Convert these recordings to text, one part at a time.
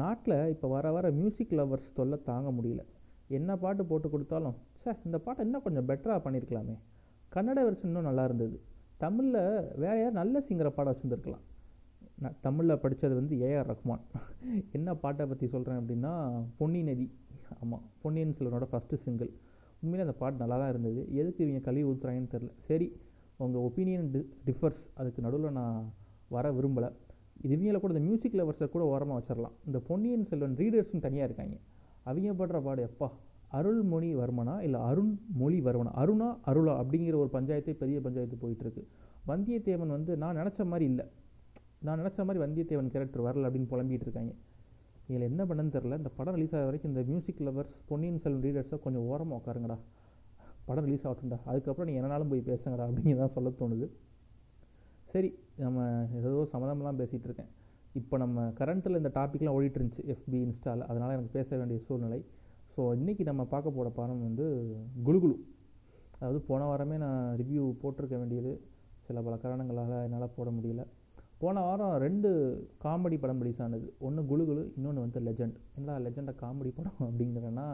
நாட்டில் இப்போ வர வர மியூசிக் லவர்ஸ் தொல்லை தாங்க முடியல. என்ன பாட்டு போட்டு கொடுத்தாலும் ச்சே இந்த பாட்டை இன்னும் கொஞ்சம் பெட்டராக பண்ணியிருக்கலாமே. கன்னட வெர்ஷன் இன்னும் நல்லா இருந்தது. தமிழில் வேற யார் நல்ல சிங்கரை பாட வச்சுருந்துருக்கலாம். நான் தமிழில் படித்தது வந்து ஏஆர் ரஹ்மான். என்ன பாட்டை பற்றி சொல்கிறேன் அப்படின்னா பொன்னி நதி. ஆமாம் பொன்னியின் செல்வனோட ஃபஸ்ட்டு சிங்கிள் உண்மையிலே அந்த பாட்டு நல்லா தான் இருந்தது. எதுக்கு இவங்க கழுவி ஊற்றுறாங்கன்னு தெரில சரி உங்கள் ஒப்பீனியன் டி டிஃபர்ஸ் அதுக்கு நடுவில் நான் வர விரும்பலை. இது இவங்கள கூட இந்த மியூசிக் லவர்ஸை கூட ஓரமாக வச்சிடலாம் இந்த பொன்னியின் செல்வன் ரீடர்ஸ்னு தனியாக இருக்காங்க. அவங்க படுற பாடு எப்பா? அருள்மொழி வர்மனா இல்லை அருண் மொழி வர்மனா அருணா அருளா? அப்படிங்கிற ஒரு பஞ்சாயத்தே பெரிய பஞ்சாயத்து போயிட்டுருக்கு. வந்தியத்தேவன் வந்து நான் நினச்ச மாதிரி இல்லை. நான் நினச்ச மாதிரி வந்தியத்தேவன் கேரக்டர் வரல அப்படின்னு புலம்பிகிட்டு இருக்காங்க. இதில் என்ன பண்ணுன்னு தெரில இந்த படம் ரிலீஸ் ஆகிற வரைக்கும் இந்த மியூசிக் லவர்ஸ் பொன்னியின் செல்வன் ரீடர்ஸை கொஞ்சம் ஓரமாக உட்காருங்கடா. படம் ரிலீஸ் ஆகட்டும்டா. அதுக்கப்புறம் நீங்கள் என்னாலும் போய் பேசுங்கடா அப்படின்னு தான் சொல்ல தோணுது. சரி நம்ம ஏதோ சம்மதம்லாம் பேசிகிட்டு இருக்கேன் இப்போ நம்ம கரண்ட்டில் இந்த டாப்பிக்லாம் ஓடிட்டு இருந்துச்சு எஃபி இன்ஸ்டாவில் அதனால் எனக்கு பேச வேண்டிய சூழ்நிலை. ஸோ இன்றைக்கி நம்ம பார்க்க போகிற படம் வந்து குலுகுலு அதாவது போன வாரமே நான் ரிவ்யூ போட்டிருக்க வேண்டியது. சில பல காரணங்களால் என்னால் போட முடியல. போன வாரம் ரெண்டு காமெடி படம் ரிலீஸ் ஆனது. ஒன்று குலுகுலு இன்னொன்று வந்து லெஜண்ட் என்னடா லெஜெண்டாக காமெடி படம் அப்படிங்கிறேன்னா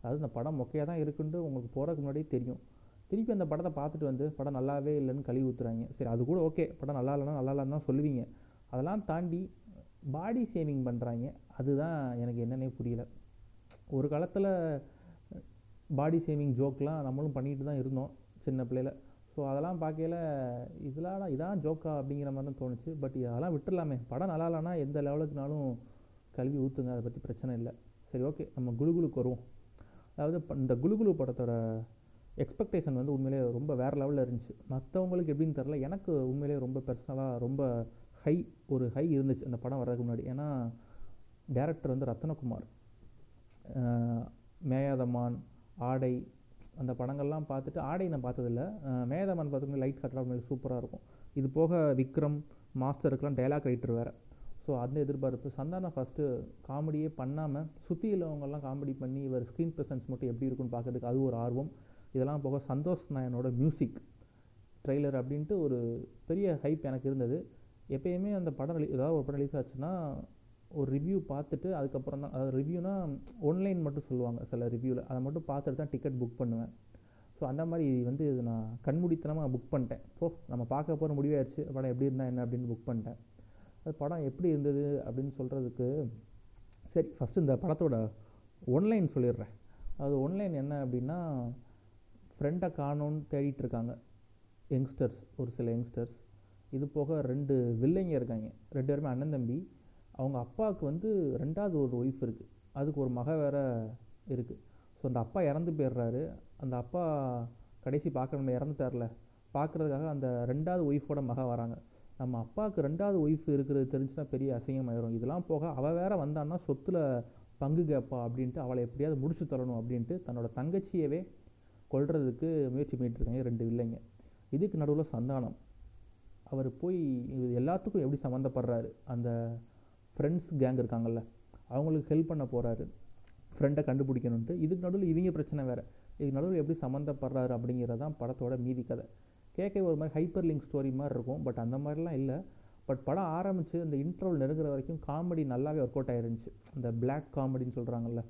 அதாவது இந்த படம் மொக்கையாக தான் இருக்குன்ட்டு உங்களுக்கு போகிறதுக்கு முன்னாடியே தெரியும். திருப்பி அந்த படத்தை பார்த்துட்டு வந்து படம் நல்லாவே இல்லைன்னு கழுவி ஊற்றுறாங்க சரி அது கூட ஓகே. படம் நல்லா இல்லைன்னா நல்லா இல்லைன்னு தான் சொல்லுவீங்க. அதெல்லாம் தாண்டி பாடி ஷேமிங் பண்ணுறாங்க அதுதான் எனக்கு என்னன்னே புரியல. ஒரு காலத்தில் பாடி ஷேமிங் ஜோக்லாம் நம்மளும் பண்ணிட்டு தான் இருந்தோம் சின்ன பிள்ளையில். ஸோ அதெல்லாம் பார்க்கையில இதெல்லாம் இதான் ஜோக்கா அப்படிங்கிற மாதிரி தான் தோணுச்சு. பட் அதெல்லாம் விட்டுடலாமே படம் நல்லா இல்லைன்னா எந்த லெவலுக்குனாலும் கல்வி ஊற்றுங்க அதை பற்றி பிரச்சனை இல்லை. சரி ஓகே. நம்ம குலுகுலுக்கு வருவோம். அதாவது ப- இந்த குலுகுலு படத்தோட எக்ஸ்பெக்டேஷன் வந்து உண்மையிலே ரொம்ப வேறு லெவலில் இருந்துச்சு. மற்றவங்களுக்கு எப்படின்னு தெரில எனக்கு உண்மையிலே ரொம்ப பர்சனலாக ரொம்ப ஹை ஒரு ஹை இருந்துச்சு அந்த படம் வர்றதுக்கு முன்னாடி. ஏன்னா டேரக்டர் வந்து ரத்னகுமார் மேயாதமான் ஆடை அந்த படங்கள்லாம் பார்த்துட்டு ஆடை நான் பார்த்ததில்ல. மேயாதமான் பார்த்தோம்னா லைட் கட்டலாம் மேலே சூப்பராக இருக்கும். இது போக விக்ரம் மாஸ்டருக்கெலாம் டைலாக் ரைட்டர் வேறு. ஸோ அந்த எதிர்பார்ப்பு. சந்தானம் ஃபஸ்ட்டு காமெடியே பண்ணாமல் சுற்றி உள்ளவங்கெல்லாம் காமெடி பண்ணி இவர் ஸ்க்ரீன் ப்ரெசன்ஸ் மட்டும் எப்படி இருக்குன்னு பார்க்கறதுக்கு அது ஒரு ஆர்வம். இதெல்லாம் போக சந்தோஷ் நாயனோட மியூசிக் ட்ரெய்லர் அப்படின்ட்டு ஒரு பெரிய ஹைப் எனக்கு இருந்தது. எப்பயுமே அந்த படம் ரிலீ ஏதாவது ஒரு படம் ரிலீஸ் ஆச்சுன்னா ஒரு ரிவ்யூ பார்த்துட்டு அதுக்கப்புறம் தான் அதாவது ரிவ்யூனா ஒன்லைன் மட்டும் சொல்லுவாங்க சில ரிவ்யூவில் அதை மட்டும் பார்த்துட்டு தான் டிக்கெட் புக் பண்ணுவேன். ஸோ அந்த மாதிரி வந்து இது நான் கண்மூடித்தனமாக புக் பண்ணிட்டேன். ஸோ நம்ம பார்க்க போகிற முடிவாயிடுச்சு படம் எப்படி இருந்தால் என்ன அப்படின்னு புக் பண்ணிட்டேன். அது படம் எப்படி இருந்தது அப்படின்னு சொல்கிறதுக்கு சரி ஃபஸ்ட்டு இந்த படத்தோட ஒன்லைன் சொல்லிடுறேன். அது ஒன்லைன் என்ன அப்படின்னா ஃப்ரெண்டை காணோன்னு தேடிட்டு இருக்காங்க யங்ஸ்டர்ஸ் ஒரு சில யங்ஸ்டர்ஸ் இது போக ரெண்டு வில்லைங்க இருக்காங்க. ரெண்டு பேருமே அண்ணன் தம்பி. அவங்க அப்பாவுக்கு வந்து ரெண்டாவது ஒரு ஒய்ஃப் இருக்குது அதுக்கு ஒரு மக வேற இருக்குது ஸோ அந்த அப்பா இறந்து போயிடுறாரு. அந்த அப்பா கடைசி பார்க்கணும் இறந்துட்டார்ல. பார்க்குறதுக்காக அந்த ரெண்டாவது ஒய்ஃபோட மக வராங்க. நம்ம அப்பாவுக்கு ரெண்டாவது ஒய்ஃப் இருக்கிறது தெரிஞ்சுன்னா பெரிய அசிங்கமாயிரும். இதெல்லாம் போக அவள் வேற வந்தான்னா சொத்துல பங்கு கேட்பா அப்படின்ட்டு அவளை எப்படியாவது முடிச்சு தரணும் அப்படின்ட்டு தன்னோட தங்கச்சியவே கொல்றதுக்கு முயற்சி பண்ணிட்டு இருக்காங்க ரெண்டு வில்லைங்க. இதுக்கு நடுவில் சந்தானம். அவர் போய் இது எல்லாத்துக்கும் எப்படி சம்மந்தப்படுறாரு? அந்த ஃப்ரெண்ட்ஸ் கேங் இருக்காங்கல்ல அவங்களுக்கு ஹெல்ப் பண்ண போகிறாரு ஃப்ரெண்டை கண்டுபிடிக்கணுன்ட்டு இதுக்கு நடுவில் இவங்க பிரச்சனை வேறு. இதுக்கு நடுவில் எப்படி சம்மந்தப்படுறாரு அப்படிங்கிறது தான் படத்தோட மீதி கதை. கேட்க ஒரு மாதிரி ஹைப்பர் லிங்க் ஸ்டோரி மாதிரி இருக்கும். பட் அந்த மாதிரிலாம் இல்லை. பட் படம் ஆரம்பித்து அந்த இன்ட்ரோல் நெருங்குற வரைக்கும் காமெடி நல்லாவே ஒர்க் அவுட் ஆயிருந்துச்சு. அந்த பிளாக் காமெடின்னு சொல்கிறாங்கல்ல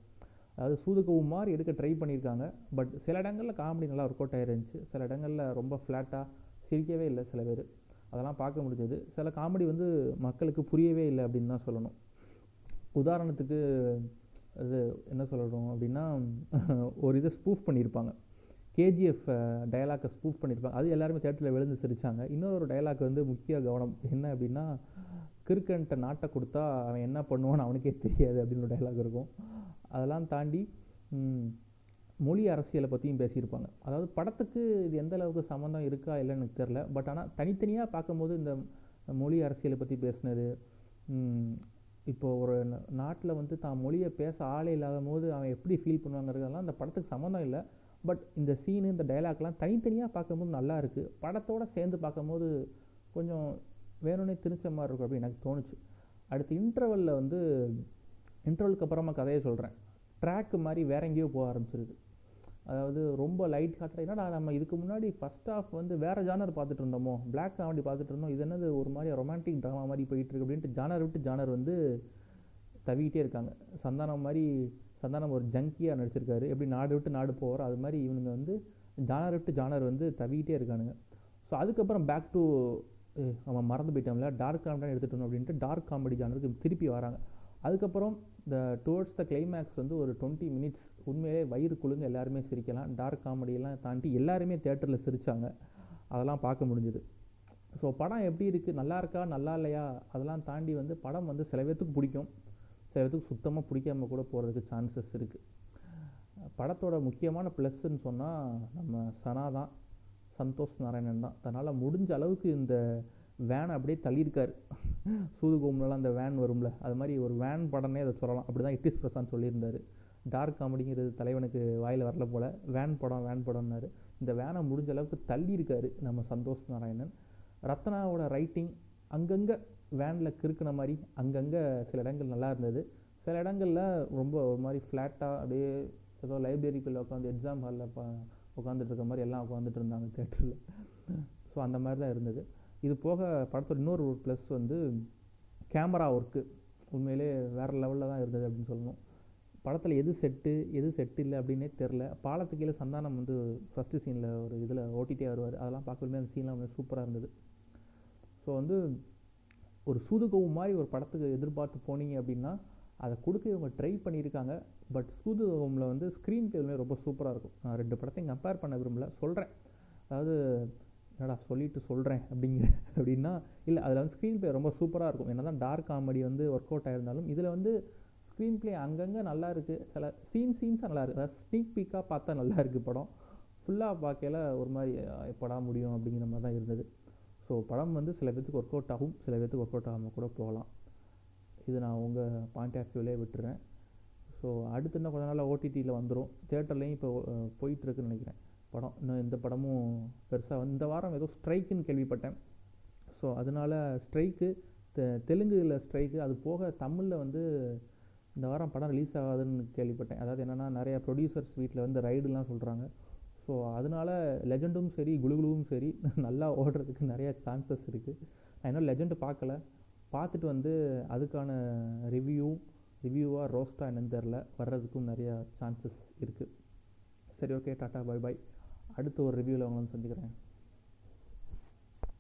அதாவது சூதுகவு மாதிரி எடுக்க ட்ரை பண்ணியிருக்காங்க. பட் சில இடங்களில் காமெடி நல்லா ஒர்க் அவுட் ஆகிருந்துச்சு சில இடங்களில் ரொம்ப ஃப்ளாட்டாக சிரிக்கவே இல்லை சில பேர். அதெல்லாம் பார்க்க முடிஞ்சது. சில காமெடி வந்து மக்களுக்கு புரியவே இல்லை அப்படின்னு தான் சொல்லணும். உதாரணத்துக்கு இது என்ன சொல்லணும் அப்படின்னா ஒரு இதை ஸ்பூஃப் பண்ணியிருப்பாங்க. கேஜிஎஃப் டயலாக்கை ஸ்பூஃப் பண்ணியிருப்பாங்க. அது எல்லாருமே தேட்டரில் விழுந்து சிரிச்சாங்க. இன்னொரு டயலாக் வந்து முக்கிய கவனம். என்ன அப்படின்னா கிறுக்கன்ட்ட நாட்டை கொடுத்தா அவன் என்ன பண்ணுவான்னு அவனுக்கே தெரியாது அப்படின்னு ஒரு டயலாக் இருக்கும். அதெல்லாம் தாண்டி மொழி அரசியலை பற்றியும் பேசியிருப்பாங்க. அதாவது படத்துக்கு இது எந்த அளவுக்கு சம்மந்தம் இருக்கா இல்லைன்னு எனக்கு தெரில பட் ஆனால் தனித்தனியாக பார்க்கும்போது இந்த மொழி அரசியலை பற்றி பேசுனது இப்போது இப்போ ஒரு நாட்டில் வந்து தான் மொழியை பேச ஆளே இல்லாத போது அவன் எப்படி ஃபீல் பண்ணுவாங்கிறதெல்லாம் அந்த படத்துக்கு சம்மந்தம் இல்லை. பட் இந்த சீனு இந்த டைலாக்லாம் தனித்தனியாக பார்க்கும்போது நல்லா இருக்குது படத்தோடு சேர்ந்து பார்க்கும்போது கொஞ்சம் வேணும்னே திணிச்ச மாதிரி இருக்கும் அப்படின்னு எனக்கு தோணுச்சு. அடுத்து இன்டர்வலில் வந்து இன்ட்ரோலுக்கு அப்புறமா கதையை சொல்கிறேன் ட்ராக்கு மாதிரி வேற எங்கேயோ போக ஆரம்பிச்சிருது. அதாவது ரொம்ப லைட் காட்டுறதுனா நான் நம்ம இதுக்கு முன்னாடி ஃபஸ்ட் ஆஃப் வந்து வேறு ஜானர் பார்த்துட்டு இருந்தோமோ? பிளாக் காமெடி பார்த்துட்டு இருந்தோம். இது என்னது ஒரு மாதிரி ரொமான்டிக் ட்ராமா மாதிரி போயிட்டு இருக்கு அப்படின்ட்டு ஜானர் விட்டு ஜானர் வந்து தவிக்கிட்டே இருக்காங்க. சந்தானம் மாதிரி சந்தானம் ஒரு ஜங்கியாக நடிச்சிருக்காரு. எப்படி நாடு விட்டு நாடு போகிறோம் அது மாதிரி இவனுங்க வந்து ஜானர் விட்டு ஜானர் வந்து தவிக்கிட்டே இருக்கானுங்க. ஸோ அதுக்கப்புறம் பேக் டு அவன் மறந்து போயிட்டோம்ல டார்க் காமெடியாக எடுத்துகிட்டோம் அப்படின்ட்டு டார்க் காமெடி ஜானருக்கு திருப்பி வராங்க. அதுக்கப்புறம் இந்த டுவர்ட்ஸ் த கிளைமேக்ஸ் வந்து ஒரு டுவெண்ட்டி மினிட்ஸ் உண்மையிலே வயிறு குழுங்க எல்லாருமே சிரிக்கலாம் டார்க் காமெடியெல்லாம் தாண்டி எல்லாருமே தேட்டரில் சிரித்தாங்க அதெல்லாம் பார்க்க முடிஞ்சுது. ஸோ படம் எப்படி இருக்குது நல்லா இருக்கா? நல்லா இல்லையா? அதெல்லாம் தாண்டி வந்து படம் வந்து சில பேர்த்துக்கு பிடிக்கும். சில பேர்த்துக்கு சுத்தமாக பிடிக்காம கூட போகிறதுக்கு சான்சஸ் இருக்குது படத்தோட முக்கியமான ப்ளஸ்ன்னு சொன்னால் நம்ம சனா தான் சந்தோஷ் நாராயணன் தான். அதனால் முடிஞ்ச அளவுக்கு இந்த வேனை அப்படியே தள்ளியிருக்காரு. சூதுகோம்லலாம் அந்த வேன் வரும்ல அது மாதிரி ஒரு வேன் படம்னே அதை சொல்லலாம். அப்படி தான் இட்டிஸ் பிரசாந்த் சொல்லியிருந்தாரு. டார்க் காமெடிங்கிறது தலைவனுக்கு வாயில் வரல போல் வேன் படம் வேன் படம்னாரு. இந்த வேனை முடிஞ்ச அளவுக்கு தள்ளியிருக்காரு நம்ம சந்தோஷ் நாராயணன். ரத்னாவோட ரைட்டிங் அங்கங்கே வேனில் கிறுக்கின மாதிரி அங்கங்கே சில இடங்கள் நல்லா இருந்தது. சில இடங்களில் ரொம்ப ஒரு மாதிரி ஃப்ளாட்டாக அப்படியே ஏதோ லைப்ரரிக்குள்ளே உட்காந்து எக்ஸாம் ஹாலில் உட்காந்துட்டு இருக்க மாதிரி எல்லாம் உட்காந்துட்டு இருந்தாங்க தேட்டரில் ஸோ அந்த மாதிரி தான் இருந்தது. இது போக படத்தோட இன்னொரு ஒரு ப்ளஸ் வந்து கேமரா ஒர்க்கு உண்மையிலே வேறு லெவலில் தான் இருந்தது அப்படின்னு சொல்லணும். படத்தில் எது செட்டு எது செட்டு இல்லை அப்படின்னே தெரில பாலத்துக்கு கீழே சந்தானம் வந்து ஃபஸ்ட்டு சீனில் ஒரு இதில் ஓட்டிகிட்டே வருவார். அதெல்லாம் பார்க்கவே அந்த சீன்லாம் வந்து சூப்பராக இருந்தது. ஸோ வந்து ஒரு சூதுகவு மாதிரி ஒரு படத்துக்கு எதிர்பார்த்து போனீங்க அப்படின்னா அதை கொடுக்க இவங்க ட்ரை பண்ணியிருக்காங்க. பட் சூதுகவுமில் வந்து ஸ்க்ரீன் பிளேமே ரொம்ப சூப்பராக இருக்கும். நான் ரெண்டு படத்தையும் கம்பேர் பண்ண விரும்பல. சொல்கிறேன் அதாவது என்னடா சொல்லிட்டு சொல்கிறேன் அப்படிங்கிற அப்படின்னா இல்லை அதில் வந்து ஸ்க்ரீன் ப்ளே ரொம்ப சூப்பராக இருக்கும். என்ன தான் டார்க் காமெடி வந்து ஒர்க் அவுட் ஆயிருந்தாலும் இதில் வந்து ஸ்க்ரீன் பிளே அங்கங்கே நல்லா இருக்குது சில சீன் சீன்ஸாக நல்லா இருக்குது அதாவது ஸ்னீக் பீக்காக பார்த்தா நல்லா இருக்குது படம். ஃபுல்லாக பார்க்கையில் ஒரு மாதிரி எப்படா முடியும்? அப்படிங்கிற மாதிரி தான் இருந்தது. ஸோ படம் வந்து சில பேர்த்துக்கு ஒர்க் அவுட் ஆகும். சில பேர்த்துக்கு ஒர்க் அவுட் ஆகாமல் கூட போகலாம். இது நான் உங்கள் பாயிண்ட் ஆஃப் வியூலே விட்டுறேன். ஸோ அடுத்து இன்னும் கொஞ்ச நாள் ஓடிடியில் வந்துடும் தேட்டர்லேயும் இப்போ போயிட்டுருக்குன்னு நினைக்கிறேன். படம் இன்னும் இந்த படமும் பெருசாக இந்த வாரம் ஏதோ ஸ்ட்ரைக்குன்னு கேள்விப்பட்டேன். ஸோ அதனால் ஸ்ட்ரைக்கு தெ தெலுங்குல ஸ்ட்ரைக்கு அது போக தமிழில் வந்து இந்த வாரம் படம் ரிலீஸ் ஆகாதுன்னு கேள்விப்பட்டேன். அதாவது என்னென்னா நிறையா ப்ரொடியூசர்ஸ் வீட்டில் வந்து ரைடுலாம் சொல்கிறாங்க ஸோ அதனால லெஜெண்டும் சரி குலுகுலுவும் சரி நல்லா ஓடுறதுக்கு நிறையா சான்சஸ் இருக்குது நான் இன்னும் லெஜெண்டு பார்க்கல. பார்த்துட்டு வந்து அதுக்கான ரிவ்யூ ரிவ்யூவாக ரோஸ்ட்டாக என்னன்னு தெரில வர்றதுக்கும் நிறையா சான்சஸ் இருக்குது சரி ஓகே டாட்டா பை பாய் அடுத்த ஒரு ரிவ்யூவில் உங்களை வந்து சந்திக்கிறேன்.